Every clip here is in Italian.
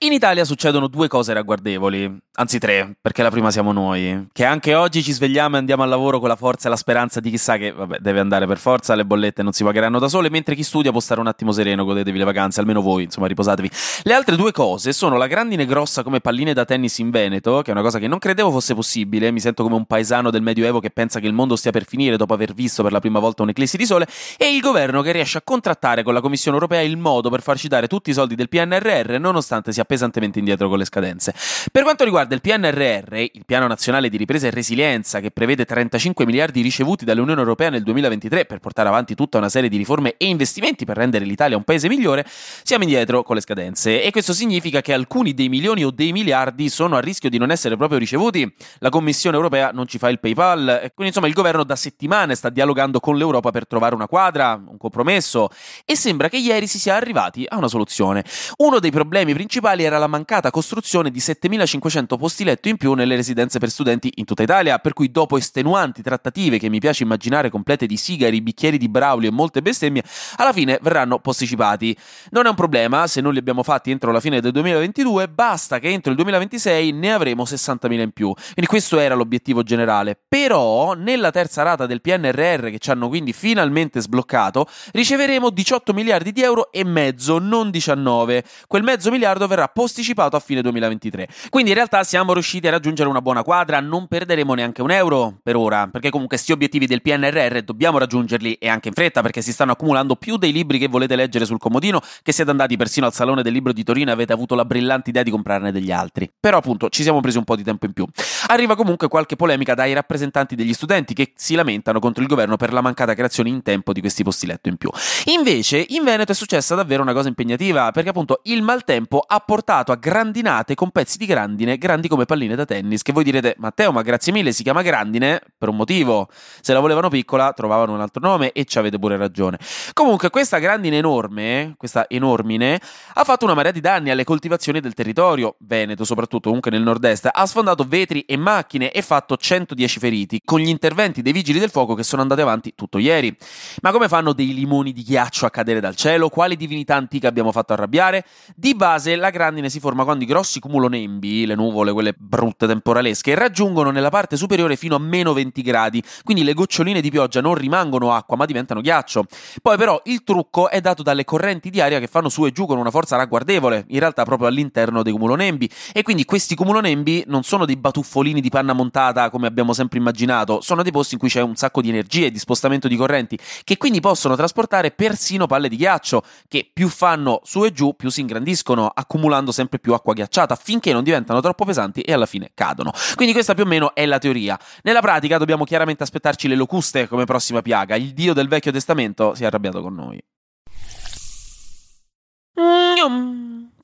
In Italia succedono due cose ragguardevoli, anzi tre, perché la prima siamo noi, che anche oggi ci svegliamo e andiamo al lavoro con la forza e la speranza di chissà che, vabbè, deve andare per forza, le bollette non si pagheranno da sole, mentre chi studia può stare un attimo sereno, godetevi le vacanze, almeno voi, insomma, riposatevi. Le altre due cose sono la grandine grossa come palline da tennis in Veneto, che è una cosa che non credevo fosse possibile, mi sento come un paesano del Medioevo che pensa che il mondo stia per finire dopo aver visto per la prima volta un'eclissi di sole, e il governo che riesce a contrattare con la Commissione Europea il modo per farci dare tutti i soldi del PNRR, nonostante sia pesantemente indietro con le scadenze. Per quanto riguarda il PNRR, il Piano Nazionale di Ripresa e Resilienza, che prevede 35 miliardi ricevuti dall'Unione Europea nel 2023 per portare avanti tutta una serie di riforme e investimenti per rendere l'Italia un paese migliore, siamo indietro con le scadenze. E questo significa che alcuni dei milioni o dei miliardi sono a rischio di non essere proprio ricevuti. La Commissione Europea non ci fa il PayPal, quindi insomma il governo da settimane sta dialogando con l'Europa per trovare una quadra, un compromesso, e sembra che ieri si sia arrivati a una soluzione. Uno dei problemi principali era la mancata costruzione di 7500 posti letto in più nelle residenze per studenti in tutta Italia, per cui dopo estenuanti trattative che mi piace immaginare complete di sigari, bicchieri di Braulio e molte bestemmie, alla fine verranno posticipati. Non è un problema, se non li abbiamo fatti entro la fine del 2022, basta che entro il 2026 ne avremo 60.000 in più. Quindi questo era l'obiettivo generale. Però nella terza rata del PNRR che ci hanno quindi finalmente sbloccato, riceveremo 18 miliardi di euro e mezzo, non 19. Quel mezzo miliardo verrà posticipato a fine 2023. Quindi in realtà siamo riusciti a raggiungere una buona quadra, non perderemo neanche un euro per ora, perché comunque questi obiettivi del PNRR dobbiamo raggiungerli e anche in fretta perché si stanno accumulando più dei libri che volete leggere sul comodino che siete andati persino al Salone del Libro di Torino e avete avuto la brillante idea di comprarne degli altri. Però appunto ci siamo presi un po' di tempo in più. Arriva comunque qualche polemica dai rappresentanti degli studenti che si lamentano contro il governo per la mancata creazione in tempo di questi posti letto in più. Invece in Veneto è successa davvero una cosa impegnativa perché appunto il maltempo ha portato a grandinate con pezzi di grandine grandi come palline da tennis che voi direte Matteo ma grazie mille si chiama grandine? Per un motivo. Se la volevano piccola trovavano un altro nome e ci avete pure ragione. Comunque questa grandine enorme questa enormine ha fatto una marea di danni alle coltivazioni del territorio Veneto soprattutto comunque nel nord-est. Ha sfondato vetri e macchine e fatto 110 feriti con gli interventi dei vigili del fuoco che sono andati avanti tutto ieri. Ma come fanno dei limoni di ghiaccio a cadere dal cielo? Quali divinità antiche abbiamo fatto arrabbiare? Di base la grandine si forma quando i grossi cumulonembi le nuvole, quelle brutte temporalesche, raggiungono nella parte superiore fino a meno 20 gradi, quindi le goccioline di pioggia non rimangono acqua ma diventano ghiaccio. Poi però il trucco è dato dalle correnti di aria che fanno su e giù con una forza ragguardevole, in realtà proprio all'interno dei cumulonembi, e quindi questi cumulonembi non sono dei batuffolini di panna montata come abbiamo sempre immaginato, sono dei posti in cui c'è un sacco di energia e di spostamento di correnti, che quindi possono trasportare persino palle di ghiaccio, che più fanno su e giù più si ingrandiscono, accumulando sempre più acqua ghiacciata, finché non diventano troppo pesanti e alla fine cadono. Quindi questa più o meno è la teoria. Nella pratica dobbiamo chiaramente aspettarci le locuste come prossima piaga. Il dio del Vecchio Testamento si è arrabbiato con noi.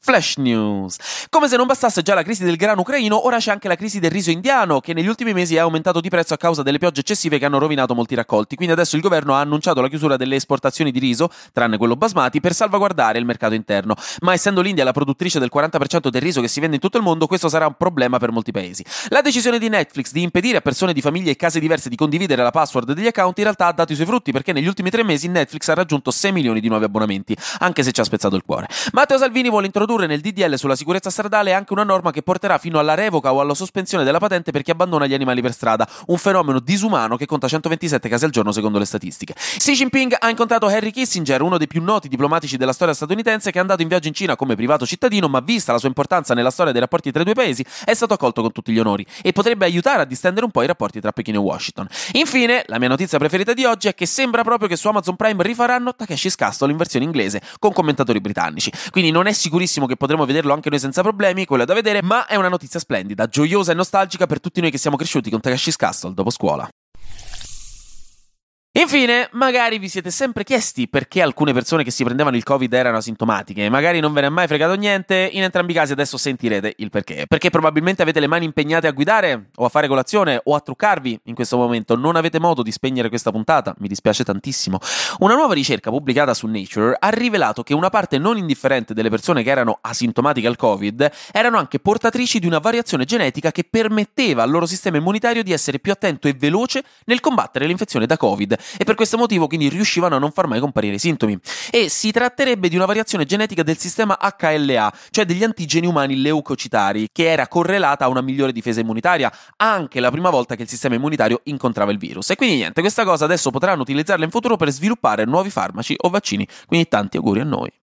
Flash News. Come se non bastasse già la crisi del grano ucraino, ora c'è anche la crisi del riso indiano, che negli ultimi mesi è aumentato di prezzo a causa delle piogge eccessive che hanno rovinato molti raccolti. Quindi adesso il governo ha annunciato la chiusura delle esportazioni di riso, tranne quello basmati, per salvaguardare il mercato interno. Ma essendo l'India la produttrice del 40% del riso che si vende in tutto il mondo, questo sarà un problema per molti paesi. La decisione di Netflix di impedire a persone di famiglie e case diverse di condividere la password degli account in realtà ha dato i suoi frutti, perché negli ultimi tre mesi Netflix ha raggiunto 6 milioni di nuovi abbonamenti, anche se ci ha spezzato il cuore. Matteo Salvini vuole introdurre nel DDL sulla sicurezza stradale anche una norma che porterà fino alla revoca o alla sospensione della patente per chi abbandona gli animali per strada, un fenomeno disumano che conta 127 casi al giorno secondo le statistiche. Xi Jinping ha incontrato Harry Kissinger, uno dei più noti diplomatici della storia statunitense che è andato in viaggio in Cina come privato cittadino, ma vista la sua importanza nella storia dei rapporti tra i due paesi, è stato accolto con tutti gli onori e potrebbe aiutare a distendere un po' i rapporti tra Pechino e Washington. Infine, la mia notizia preferita di oggi è che sembra proprio che su Amazon Prime rifaranno Takeshi's Castle in versione inglese con commentatori britannici. Quindi non è sicurissimo che potremo vederlo anche noi senza problemi, quella da vedere, ma è una notizia splendida, gioiosa e nostalgica per tutti noi che siamo cresciuti con Takeshi's Castle dopo scuola. Infine, magari vi siete sempre chiesti perché alcune persone che si prendevano il Covid erano asintomatiche, magari non ve ne è mai fregato niente, in entrambi i casi adesso sentirete il perché. Perché probabilmente avete le mani impegnate a guidare o a fare colazione o a truccarvi in questo momento, non avete modo di spegnere questa puntata, mi dispiace tantissimo. Una nuova ricerca pubblicata su Nature ha rivelato che una parte non indifferente delle persone che erano asintomatiche al Covid erano anche portatrici di una variazione genetica che permetteva al loro sistema immunitario di essere più attento e veloce nel combattere l'infezione da Covid e per questo motivo quindi riuscivano a non far mai comparire i sintomi. E si tratterebbe di una variazione genetica del sistema HLA, cioè degli antigeni umani leucocitari, che era correlata a una migliore difesa immunitaria, anche la prima volta che il sistema immunitario incontrava il virus. E quindi niente, questa cosa adesso potranno utilizzarla in futuro per sviluppare nuovi farmaci o vaccini, quindi tanti auguri a noi.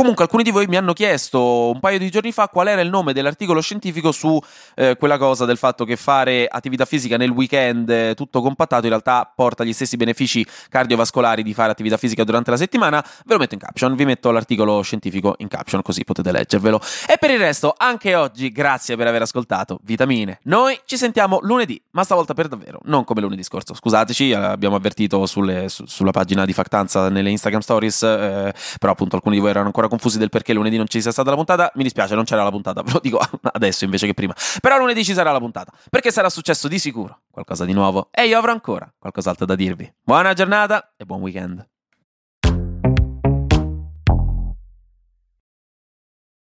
Comunque, alcuni di voi mi hanno chiesto un paio di giorni fa qual era il nome dell'articolo scientifico su eh, quella cosa del fatto che fare attività fisica nel weekend eh, tutto compattato in realtà porta gli stessi benefici cardiovascolari di fare attività fisica durante la settimana. Ve lo metto in caption, vi metto l'articolo scientifico in caption così potete leggervelo. E per il resto, anche oggi, grazie per aver ascoltato Vitamine. Noi ci sentiamo lunedì, ma stavolta per davvero, non come lunedì scorso. Scusateci, abbiamo avvertito sulle, su, sulla pagina di Factanza nelle Instagram Stories, eh, però appunto alcuni di voi erano ancora confusi del perché lunedì non ci sia stata la puntata. Mi dispiace, non c'era la puntata, ve lo dico adesso invece che prima. Però lunedì ci sarà la puntata, perché sarà successo di sicuro qualcosa di nuovo e io avrò ancora qualcos'altro da dirvi. Buona giornata e buon weekend.